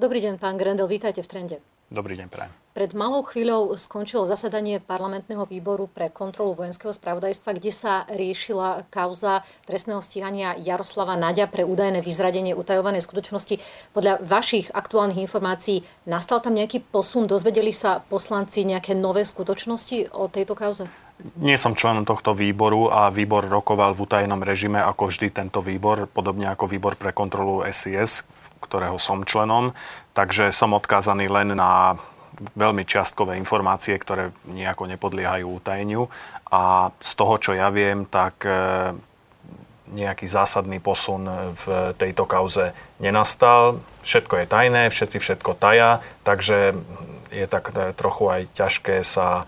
Dobrý deň, pán Grendel, vítajte v Trende. Dobrý deň, prajem. Pred malou chvíľou skončilo zasadanie parlamentného výboru pre kontrolu vojenského spravodajstva, kde sa riešila kauza trestného stíhania Jaroslava Naďa pre údajné vyzradenie utajovanej skutočnosti. Podľa vašich aktuálnych informácií nastal tam nejaký posun? Dozvedeli sa poslanci nejaké nové skutočnosti o tejto kauze? Nie som členom tohto výboru a výbor rokoval v utajenom režime ako vždy tento výbor, podobne ako výbor pre kontrolu SIS, ktorého som členom. Takže som odkázaný len na veľmi čiastkové informácie, ktoré nejako nepodliehajú utajeniu. A z toho, čo ja viem, tak e, nejaký zásadný posun v tejto kauze nenastal. Všetko je tajné, všetci všetko taja, takže je tak e, trochu aj ťažké sa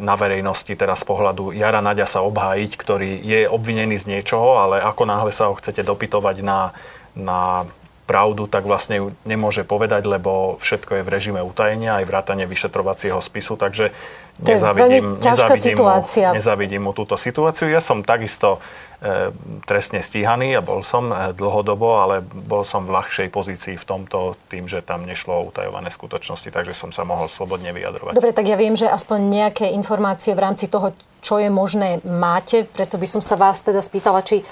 na verejnosti teraz z pohľadu Jara Naďa sa obhájiť, ktorý je obvinený z niečoho, ale ako náhle sa ho chcete dopytovať na, na pravdu, tak vlastne ju nemôže povedať, lebo všetko je v režime utajenia, aj vrátanie vyšetrovacieho spisu, takže nezavidím, nezavidím, mu, nezavidím mu túto situáciu. Ja som takisto e, trestne stíhaný a bol som e, dlhodobo, ale bol som v ľahšej pozícii v tomto tým, že tam nešlo o utajované skutočnosti, takže som sa mohol slobodne vyjadrovať. Dobre, tak ja viem, že aspoň nejaké informácie v rámci toho, čo je možné, máte, preto by som sa vás teda spýtala, či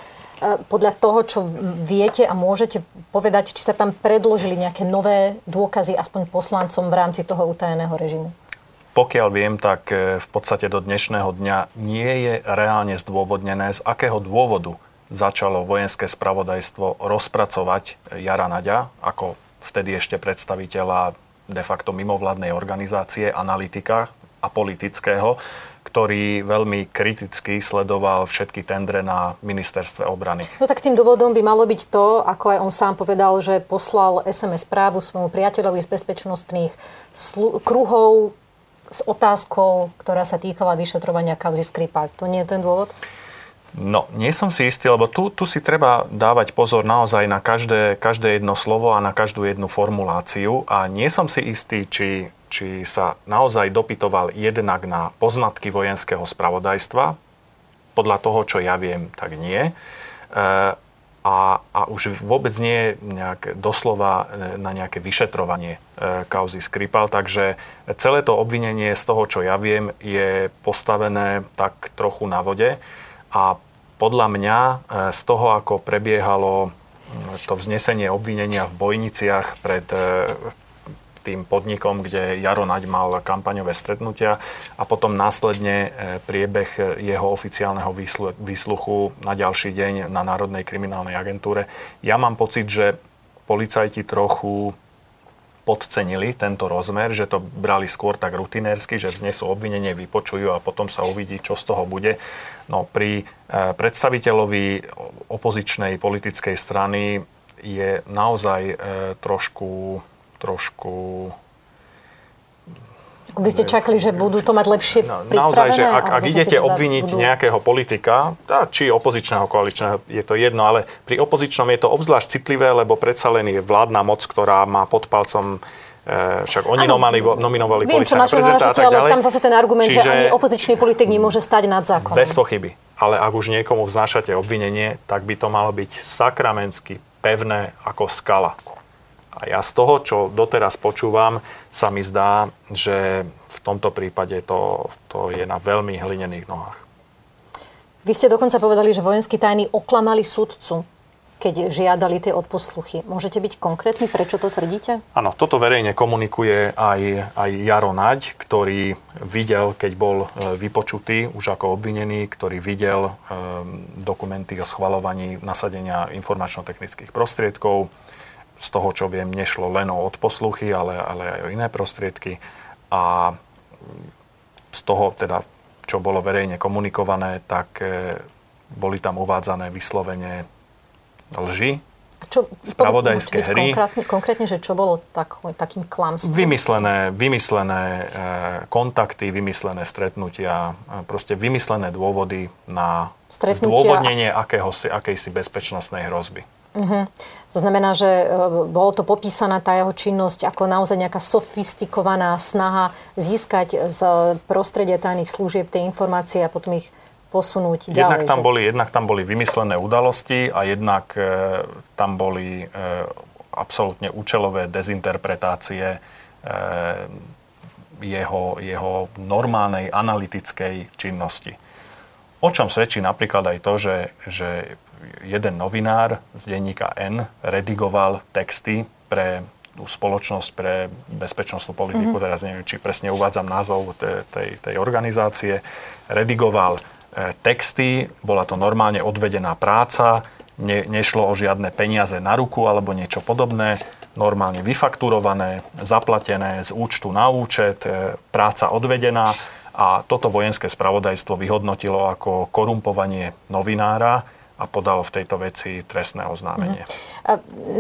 podľa toho, čo viete a môžete povedať, či sa tam predložili nejaké nové dôkazy aspoň poslancom v rámci toho utajeného režimu? Pokiaľ viem, tak e, v podstate do dnešného dňa nie je reálne zdôvodnené, z akého dôvodu začalo vojenské spravodajstvo rozpracovať Jara Naďa ako vtedy ešte predstaviteľa de facto mimovládnej organizácie, analytika a politického, ktorý veľmi kriticky sledoval všetky tendre na ministerstve obrany. No tak tým dôvodom by malo byť to, ako aj on sám povedal, že poslal SMS správu svojmu priateľovi z bezpečnostných slu- kruhov s otázkou, ktorá sa týkala vyšetrovania kauzy Skripal. To nie je ten dôvod? No, nie som si istý, lebo tu, tu si treba dávať pozor naozaj na každé, každé jedno slovo a na každú jednu formuláciu a nie som si istý, či či sa naozaj dopytoval jednak na poznatky vojenského spravodajstva. Podľa toho, čo ja viem, tak nie. E, a, a už vôbec nie nejak doslova e, na nejaké vyšetrovanie e, kauzy Skripal. Takže celé to obvinenie z toho, čo ja viem, je postavené tak trochu na vode. A podľa mňa z toho, ako prebiehalo to vznesenie obvinenia v Bojniciach pred tým podnikom, kde Jaro Naď mal kampaňové stretnutia a potom následne e, priebeh jeho oficiálneho výsluchu na ďalší deň na Národnej kriminálnej agentúre. Ja mám pocit, že policajti trochu podcenili tento rozmer, že to brali skôr tak rutinérsky, že vznesú obvinenie, vypočujú a potom sa uvidí, čo z toho bude. No pri e, predstaviteľovi opozičnej politickej strany je naozaj e, trošku trošku by ste čakali, že budú to mať lepšie no, Naozaj, že ak, ak idete obviniť budú... nejakého politika, či opozičného, koaličného, je to jedno, ale pri opozičnom je to obzvlášť citlivé, lebo predsa len je vládna moc, ktorá má pod palcom e, však oni ano, nominovali viem, policajného prezidenta a tak ďalej. Ale tam zase ten argument, Čiže, že ani opozičný politik nemôže stať nad zákonom. Bez pochyby. Ale ak už niekomu vznášate obvinenie, tak by to malo byť sakramensky pevné ako skala. A ja z toho, čo doteraz počúvam, sa mi zdá, že v tomto prípade to, to je na veľmi hlinených nohách. Vy ste dokonca povedali, že vojenskí tajní oklamali sudcu, keď žiadali tie odposluchy. Môžete byť konkrétni, prečo to tvrdíte? Áno, toto verejne komunikuje aj, aj Jaro Naď, ktorý videl, keď bol e, vypočutý už ako obvinený, ktorý videl um, dokumenty o schvalovaní nasadenia informačno-technických prostriedkov, z toho, čo viem, nešlo len o odposluchy, ale, ale aj o iné prostriedky. A z toho, teda, čo bolo verejne komunikované, tak e, boli tam uvádzané vyslovene lži, čo, spravodajské hry. Konkrétne, konkrétne, že čo bolo tak, takým klamstvom? Vymyslené, vymyslené e, kontakty, vymyslené stretnutia, e, proste vymyslené dôvody na zdôvodnenie akéhosi, akejsi bezpečnostnej hrozby. Uh-huh. To znamená, že e, bolo to popísaná tá jeho činnosť ako naozaj nejaká sofistikovaná snaha získať z prostredia tajných služieb tie informácie a potom ich posunúť jednak ďalej. Tam boli, jednak tam boli vymyslené udalosti a jednak e, tam boli e, absolútne účelové dezinterpretácie jeho, jeho normálnej analytickej činnosti. O čom svedčí napríklad aj to, že, že jeden novinár z denníka N redigoval texty pre spoločnosť pre bezpečnostnú politiku, mm-hmm. teraz neviem, či presne uvádzam názov tej, tej, tej organizácie, redigoval e, texty, bola to normálne odvedená práca, ne, nešlo o žiadne peniaze na ruku alebo niečo podobné, normálne vyfakturované, zaplatené z účtu na účet, e, práca odvedená a toto vojenské spravodajstvo vyhodnotilo ako korumpovanie novinára a podalo v tejto veci trestné oznámenie. Mm. A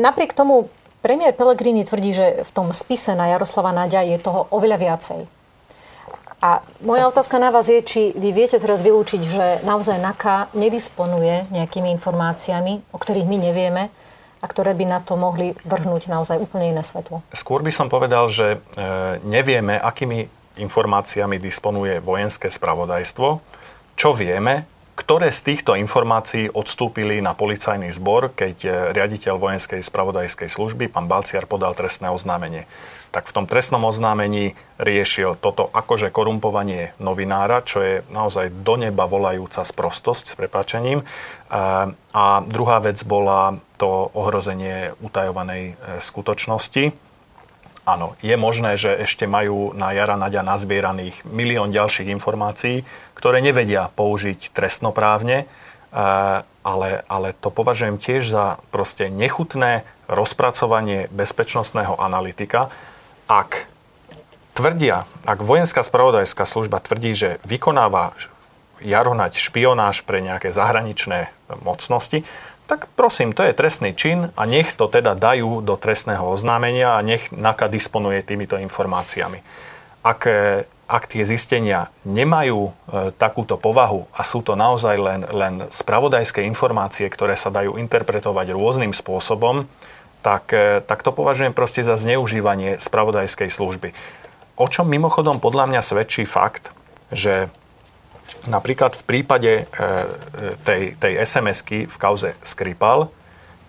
napriek tomu premiér Pellegrini tvrdí, že v tom spise na Jaroslava Nadia je toho oveľa viacej. A moja otázka na vás je, či vy viete teraz vylúčiť, že naozaj NAKA nedisponuje nejakými informáciami, o ktorých my nevieme, a ktoré by na to mohli vrhnúť naozaj úplne iné svetlo? Skôr by som povedal, že e, nevieme, akými informáciami disponuje vojenské spravodajstvo. Čo vieme, ktoré z týchto informácií odstúpili na policajný zbor, keď e, riaditeľ vojenskej spravodajskej služby, pán Balciar, podal trestné oznámenie. Tak v tom trestnom oznámení riešil toto akože korumpovanie novinára, čo je naozaj do neba volajúca sprostosť s prepačením. A druhá vec bola to ohrozenie utajovanej e, skutočnosti. Áno, je možné, že ešte majú na Jara Nadia nazbieraných milión ďalších informácií, ktoré nevedia použiť trestnoprávne, ale, ale to považujem tiež za proste nechutné rozpracovanie bezpečnostného analytika. Ak tvrdia, ak vojenská spravodajská služba tvrdí, že vykonáva Jaronať špionáž pre nejaké zahraničné mocnosti, tak prosím, to je trestný čin a nech to teda dajú do trestného oznámenia a nech NAKA disponuje týmito informáciami. Ak, e, ak tie zistenia nemajú e, takúto povahu a sú to naozaj len, len spravodajské informácie, ktoré sa dajú interpretovať rôznym spôsobom, tak, e, tak to považujem proste za zneužívanie spravodajskej služby. O čom mimochodom podľa mňa svedčí fakt, že Napríklad v prípade e, e, tej, tej SMS-ky v kauze Skripal,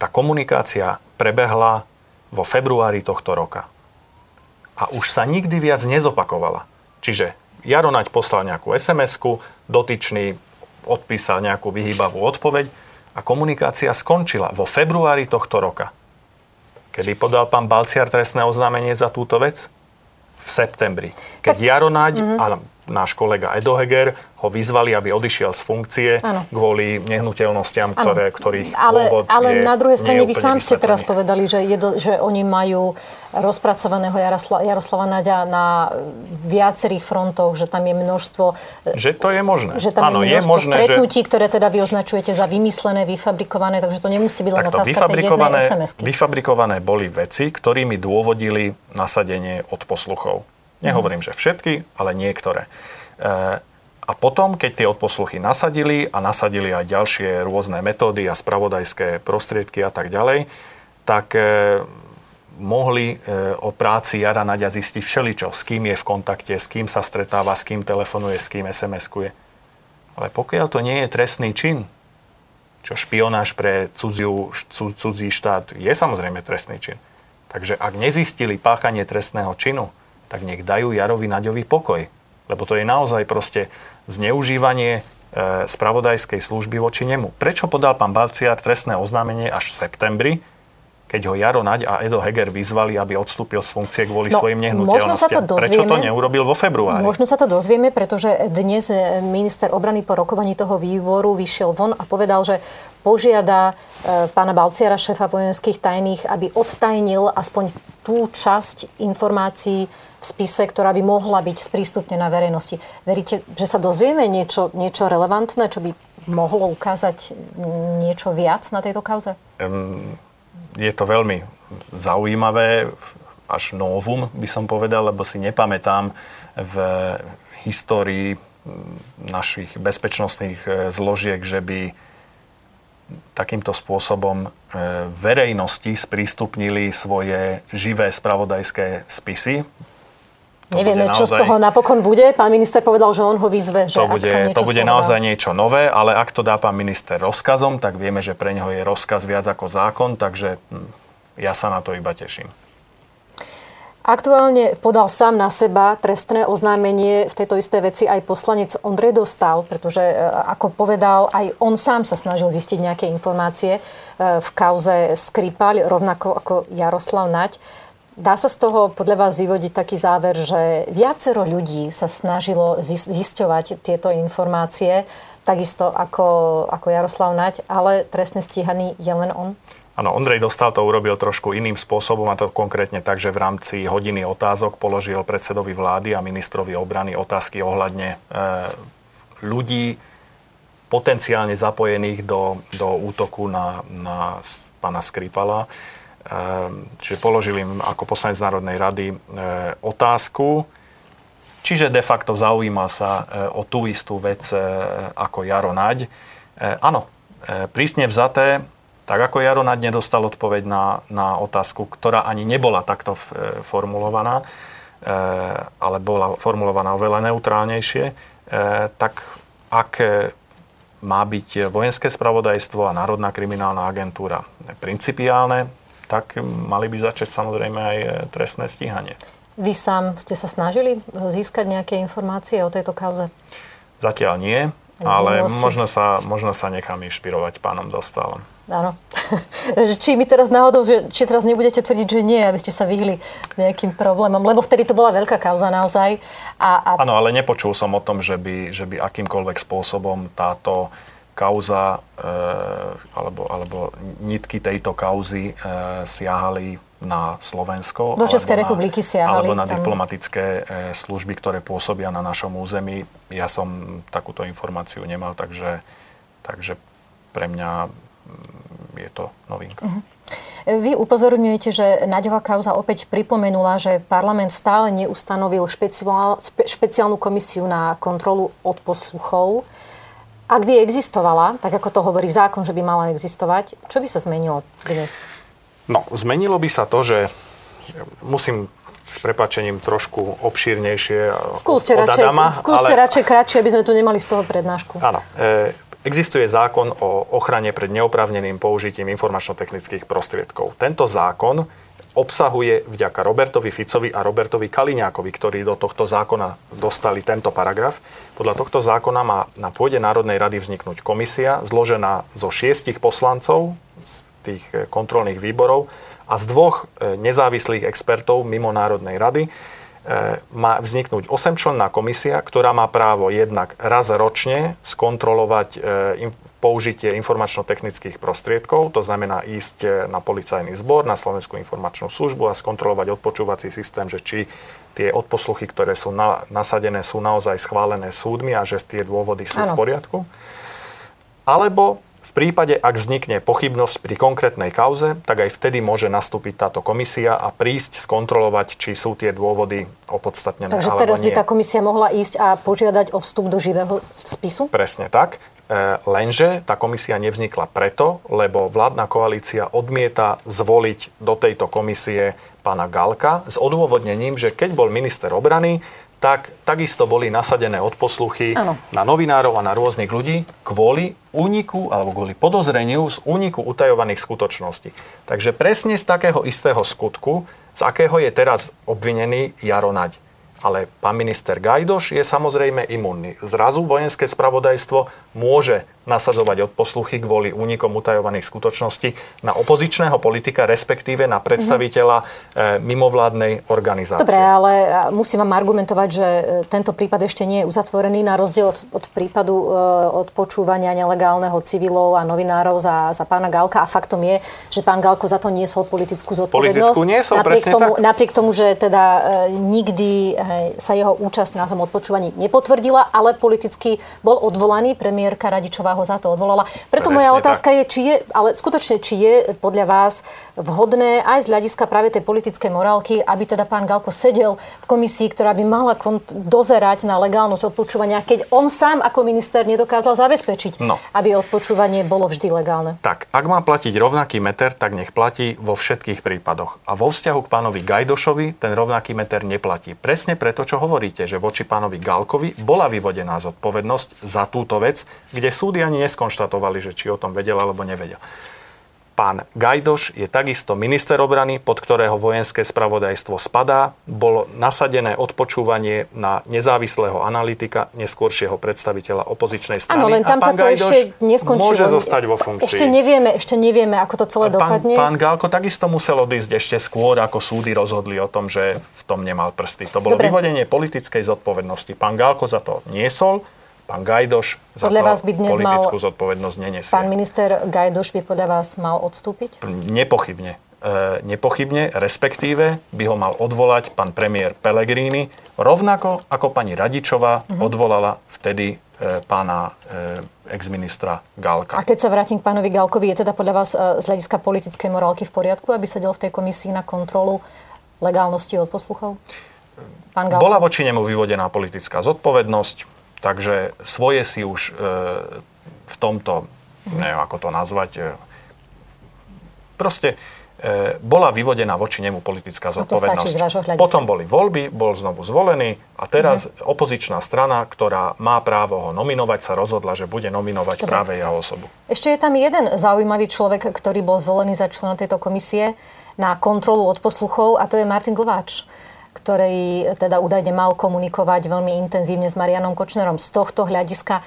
tá komunikácia prebehla vo februári tohto roka. A už sa nikdy viac nezopakovala. Čiže Jaro Naď poslal nejakú SMS-ku, dotyčný odpísal nejakú vyhýbavú odpoveď a komunikácia skončila vo februári tohto roka. Kedy podal pán Balciar trestné oznámenie za túto vec? V septembri. Keď tak... Mm-hmm. a náš kolega Edo Heger ho vyzvali, aby odišiel z funkcie ano. kvôli nehnuteľnostiam, ktoré, ktorých ale, pôvod Ale je, na druhej strane vy sám ste teraz povedali, že, je že oni majú rozpracovaného Jarosla, Jaroslava Naďa na viacerých frontoch, že tam je množstvo... Že to je možné. Že tam ano, je, je možné, stretnutí, že... ktoré teda vy označujete za vymyslené, vyfabrikované, takže to nemusí byť len otázka vyfabrikované, tej jednej SMS-ky. Vyfabrikované boli veci, ktorými dôvodili nasadenie od posluchov. Nehovorím, že všetky, ale niektoré. E, a potom, keď tie odposluchy nasadili a nasadili aj ďalšie rôzne metódy a spravodajské prostriedky a tak ďalej, tak e, mohli e, o práci Jara Naďa zistiť všeličo. S kým je v kontakte, s kým sa stretáva, s kým telefonuje, s kým SMS-kuje. Ale pokiaľ to nie je trestný čin, čo špionáž pre cudziu, cudzí štát je samozrejme trestný čin. Takže ak nezistili páchanie trestného činu, tak nech dajú Jarovi Naďovi pokoj. Lebo to je naozaj proste zneužívanie e, spravodajskej služby voči nemu. Prečo podal pán Balciar trestné oznámenie až v septembri, keď ho Jaro Naď a Edo Heger vyzvali, aby odstúpil z funkcie kvôli no, svojim nehnuteľnostiam. To Prečo to neurobil vo februári? Možno sa to dozvieme, pretože dnes e, minister obrany po rokovaní toho výboru vyšiel von a povedal, že požiada e, pána Balciara, šéfa vojenských tajných, aby odtajnil aspoň tú časť informácií, v spise, ktorá by mohla byť sprístupnená verejnosti. Veríte, že sa dozvieme niečo, niečo relevantné, čo by mohlo ukázať niečo viac na tejto kauze? Je to veľmi zaujímavé, až novum by som povedal, lebo si nepamätám v histórii našich bezpečnostných e, zložiek, že by takýmto spôsobom e, verejnosti sprístupnili svoje živé spravodajské spisy. To Nevieme, naozaj, čo z toho napokon bude. Pán minister povedal, že on ho vyzve. Že to bude, ak to bude naozaj niečo nové, ale ak to dá pán minister rozkazom, tak vieme, že pre neho je rozkaz viac ako zákon, takže hm, ja sa na to iba teším. Aktuálne podal sám na seba trestné oznámenie v tejto istej veci aj poslanec Ondrej Dostal, pretože e, ako povedal, aj on sám sa snažil zistiť nejaké informácie e, v kauze Skripal, rovnako ako Jaroslav Naď. Dá sa z toho podľa vás vyvodiť taký záver, že viacero ľudí sa snažilo zisťovať tieto informácie, takisto ako, ako Jaroslav Naď, ale trestne stíhaný je len on? Áno, Ondrej Dostal to urobil trošku iným spôsobom a to konkrétne tak, že v rámci hodiny otázok položil predsedovi vlády a ministrovi obrany otázky ohľadne e, ľudí potenciálne zapojených do, do útoku na, na pána Skripala. E, čiže položil im ako poslanec Národnej rady e, otázku, čiže de facto zaujíma sa e, o tú istú vec e, ako Jaro Naď. Áno, prísne vzaté, tak ako Jaro Naď nedostal odpoveď na, na otázku, ktorá ani nebola takto formulovaná, ale bola formulovaná oveľa neutrálnejšie, tak ak má byť vojenské spravodajstvo a Národná kriminálna agentúra principiálne, tak mali by začať samozrejme aj trestné stíhanie. Vy sám ste sa snažili získať nejaké informácie o tejto kauze? Zatiaľ nie, ale možno sa, možno sa nechám inšpirovať pánom Dostalom. Áno. či mi teraz náhodou, že, či teraz nebudete tvrdiť, že nie, aby ste sa vyhli nejakým problémom, lebo vtedy to bola veľká kauza naozaj. A, a... Áno, ale nepočul som o tom, že by, že by akýmkoľvek spôsobom táto kauza e, alebo, alebo nitky tejto kauzy e, siahali na Slovensko. Do Českej republiky siahali. Alebo na tam. diplomatické e, služby, ktoré pôsobia na našom území. Ja som takúto informáciu nemal, takže, takže pre mňa je to novinka. Uh-huh. Vy upozorňujete, že Naďová kauza opäť pripomenula, že parlament stále neustanovil špeciál, špe, špeciálnu komisiu na kontrolu odposluchov. Ak by existovala, tak ako to hovorí zákon, že by mala existovať, čo by sa zmenilo dnes? No, zmenilo by sa to, že musím s prepačením trošku obšírnejšie skúste od radšej, Adama. Skúste ale... radšej kratšie, aby sme tu nemali z toho prednášku. Áno. E, Existuje zákon o ochrane pred neoprávneným použitím informačno-technických prostriedkov. Tento zákon obsahuje vďaka Robertovi Ficovi a Robertovi Kaliňákovi, ktorí do tohto zákona dostali tento paragraf. Podľa tohto zákona má na pôde Národnej rady vzniknúť komisia zložená zo šiestich poslancov z tých eh, kontrolných výborov a z dvoch eh, nezávislých expertov mimo Národnej rady má vzniknúť 8-členná komisia, ktorá má právo jednak raz ročne skontrolovať e, použitie informačno-technických prostriedkov, to znamená ísť e, na policajný zbor, na Slovenskú informačnú službu a skontrolovať odpočúvací systém, že či tie odposluchy, ktoré sú na, nasadené, sú naozaj schválené súdmi a že tie dôvody sú ano. v poriadku. Alebo prípade, ak vznikne pochybnosť pri konkrétnej kauze, tak aj vtedy môže nastúpiť táto komisia a prísť skontrolovať, či sú tie dôvody opodstatnené Takže teraz by tá komisia mohla ísť a požiadať o vstup do živého spisu? Presne tak. E, lenže tá komisia nevznikla preto, lebo vládna koalícia odmieta zvoliť do tejto komisie pána Galka s odôvodnením, že keď bol minister obrany, tak takisto boli nasadené odposluchy ano. na novinárov a na rôznych ľudí kvôli úniku alebo kvôli podozreniu z úniku utajovaných skutočností. Takže presne z takého istého skutku, z akého je teraz obvinený Jaro Naď. Ale pán minister Gajdoš je samozrejme imunný. Zrazu vojenské spravodajstvo môže nasadzovať od posluchy kvôli únikom utajovaných skutočností na opozičného politika, respektíve na predstaviteľa mm-hmm. mimovládnej organizácie. Dobre, ale musím vám argumentovať, že e, tento prípad ešte nie je uzatvorený na rozdiel od, od prípadu od počúvania nelegálneho civilov a novinárov za, za pána Galka. A faktom je, že pán Galko za to niesol politickú zodpovednosť. Politickú niesol, napriek tomu, tak. Napriek tomu, že teda nikdy sa jeho účasť na tom odpočúvaní nepotvrdila, ale politicky bol odvolaný. Premiérka Radičová ho za to odvolala. Preto Presne moja otázka tak. je, či je, ale skutočne, či je podľa vás vhodné aj z hľadiska práve tej politickej morálky, aby teda pán Galko sedel v komisii, ktorá by mala kont- dozerať na legálnosť odpočúvania, keď on sám ako minister nedokázal zabezpečiť, no. aby odpočúvanie bolo vždy legálne. Tak, ak má platiť rovnaký meter, tak nech platí vo všetkých prípadoch. A vo vzťahu k pánovi Gajdošovi ten rovnaký meter neplatí. Presne preto, čo hovoríte, že voči pánovi Galkovi bola vyvodená zodpovednosť za túto vec, kde súdy ani neskonštatovali, že či o tom vedel alebo nevedel. Pán Gajdoš je takisto minister obrany, pod ktorého vojenské spravodajstvo spadá. Bolo nasadené odpočúvanie na nezávislého analytika, neskôršieho predstaviteľa opozičnej strany. Áno, len tam sa to Gajdoš ešte neskončilo. Môže zostať vo funkcii. Ešte nevieme, ešte nevieme, ako to celé pán, dopadne. Pán Gálko takisto musel odísť ešte skôr, ako súdy rozhodli o tom, že v tom nemal prsty. To bolo Dobre. vyvodenie politickej zodpovednosti. Pán Gálko za to niesol, pán Gajdoš za Podľa to vás by dnes politickú mal- zodpovednosť nenesie. Pán minister Gajdoš by podľa vás mal odstúpiť? Nepochybne. E, nepochybne, respektíve by ho mal odvolať pán premiér Pellegrini, rovnako ako pani Radičová Mhm. odvolala vtedy e, pána e, exministra Galka. A keď sa vrátim k pánovi Galkovi, je teda podľa vás e, z hľadiska politickej morálky v poriadku, aby sedel v tej komisii na kontrolu legálnosti od posluchov? Pán Galko? Bola voči nemu vyvodená politická zodpovednosť, takže svoje si už e, v tomto, neviem ako to nazvať, e, proste e, bola vyvodená voči nemu politická No zodpovednosť. hľadiska. Potom boli voľby, bol znovu zvolený a teraz opozičná strana, ktorá má právo ho nominovať, sa rozhodla, že bude nominovať Dobre. práve jeho osobu. Ešte je tam jeden zaujímavý človek, ktorý bol zvolený za člena tejto komisie na kontrolu od posluchov a to je Martin Glváč ktorý teda údajne mal komunikovať veľmi intenzívne s Marianom Kočnerom. Z tohto hľadiska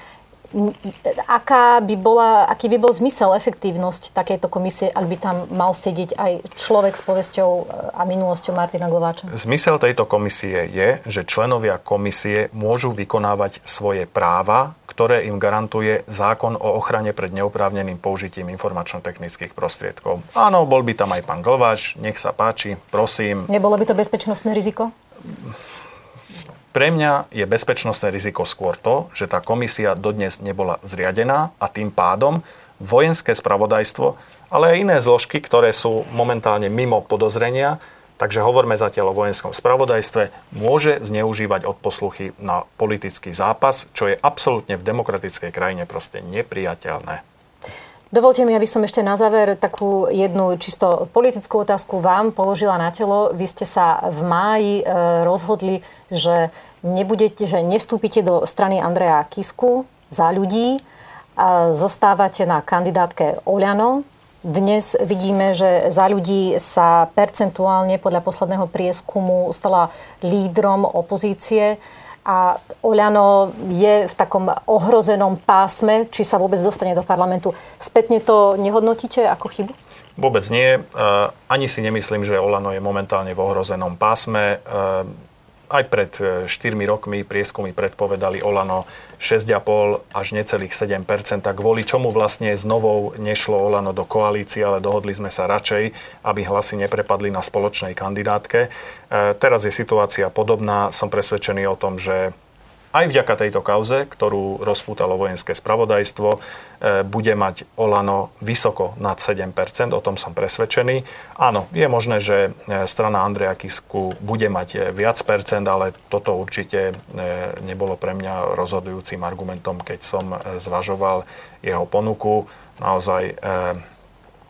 aká by bola, aký by bol zmysel, efektívnosť takejto komisie, ak by tam mal sedieť aj človek s povesťou e, a minulosťou Martina Glováča? Zmysel tejto komisie je, že členovia komisie môžu vykonávať svoje práva, ktoré im garantuje zákon o ochrane pred neoprávneným použitím informačno-technických prostriedkov. Áno, bol by tam aj pán Glváč, nech sa páči, prosím. Nebolo by to bezpečnostné riziko? Pre mňa je bezpečnostné riziko skôr to, že tá komisia dodnes nebola zriadená a tým pádom vojenské spravodajstvo, ale aj iné zložky, ktoré sú momentálne mimo podozrenia, takže hovorme zatiaľ o vojenskom spravodajstve, môže zneužívať odposluchy na politický zápas, čo je absolútne v demokratickej krajine proste nepriateľné. Dovolte mi, aby som ešte na záver takú jednu čisto politickú otázku vám položila na telo. Vy ste sa v máji e, rozhodli, že, nebudete, že nevstúpite do strany Andreja Kisku za ľudí a zostávate na kandidátke Oľano. Dnes vidíme, že za ľudí sa percentuálne podľa posledného prieskumu stala lídrom opozície a Oľano je v takom ohrozenom pásme, či sa vôbec dostane do parlamentu. Spätne to nehodnotíte ako chybu? Vôbec nie. Ani si nemyslím, že Olano je momentálne v ohrozenom pásme. E, Aj pred 4 rokmi prieskumy predpovedali Olano 6,5 až necelých 7 kvôli čomu vlastne s novou nešlo Olano do koalície, ale dohodli sme sa radšej, aby hlasy neprepadli na spoločnej kandidátke. E, Teraz je situácia podobná. Som presvedčený o tom, že aj vďaka tejto kauze, ktorú rozpútalo vojenské spravodajstvo, e, bude mať Olano vysoko nad 7%, o tom som presvedčený. Áno, je možné, že e, strana Andreja Kisku bude mať e, viac percent, ale toto určite nebolo pre mňa rozhodujúcim argumentom, keď som zvažoval jeho ponuku. Naozaj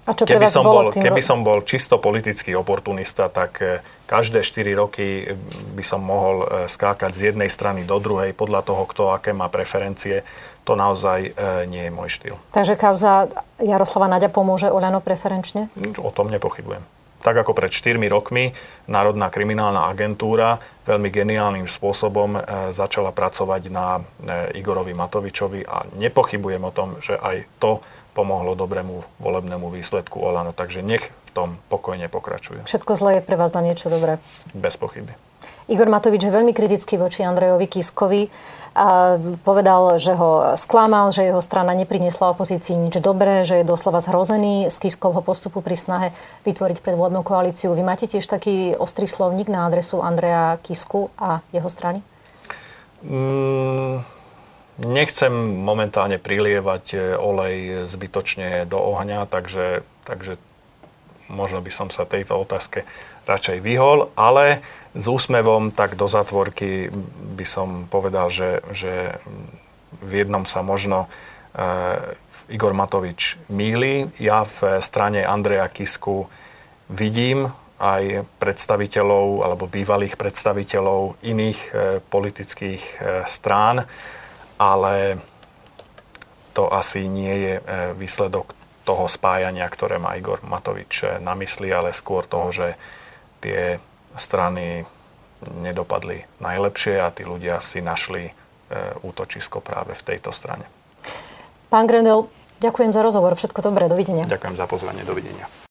A čo Keby som, bol, tým... keby som bol čisto politický oportunista, tak e, každé 4 roky by som mohol e, skákať z jednej strany do druhej podľa toho, kto aké má preferencie. To naozaj e, nie je môj štýl. Takže kauza Jaroslava Naďa pomôže Oľano preferenčne? O tom nepochybujem. Tak ako pred 4 rokmi Národná kriminálna agentúra veľmi geniálnym spôsobom začala pracovať na Igorovi Matovičovi a nepochybujem o tom, že aj to pomohlo dobrému volebnému výsledku Olano. Takže nech v tom pokojne pokračuje. Všetko zlé je pre vás na niečo dobré. Bez pochyby. Igor Matovič je veľmi kritický voči Andrejovi Kiskovi. A povedal, že ho sklamal, že jeho strana nepriniesla opozícii nič dobré, že je doslova zhrozený z Kiskovho postupu pri snahe vytvoriť predvolebnú koalíciu. Vy máte tiež taký ostrý slovník na adresu Andreja Kisku a jeho strany? Mm, nechcem momentálne prilievať e, olej zbytočne do ohňa, takže, takže možno by som sa tejto otázke radšej vyhol, ale s úsmevom tak do zatvorky by som povedal, že, že v jednom sa možno uh, Igor Matovič míli. Ja v strane Andreja Kisku vidím aj predstaviteľov alebo bývalých predstaviteľov iných e, politických e, strán, ale to asi nie je e, výsledok toho spájania, ktoré má Igor Matovič na mysli, ale skôr toho, že tie strany nedopadli najlepšie a tí ľudia si našli e, útočisko práve v tejto strane. Pán Grendel, ďakujem za rozhovor. Všetko dobré. Dovidenia. Ďakujem za pozvanie. Dovidenia.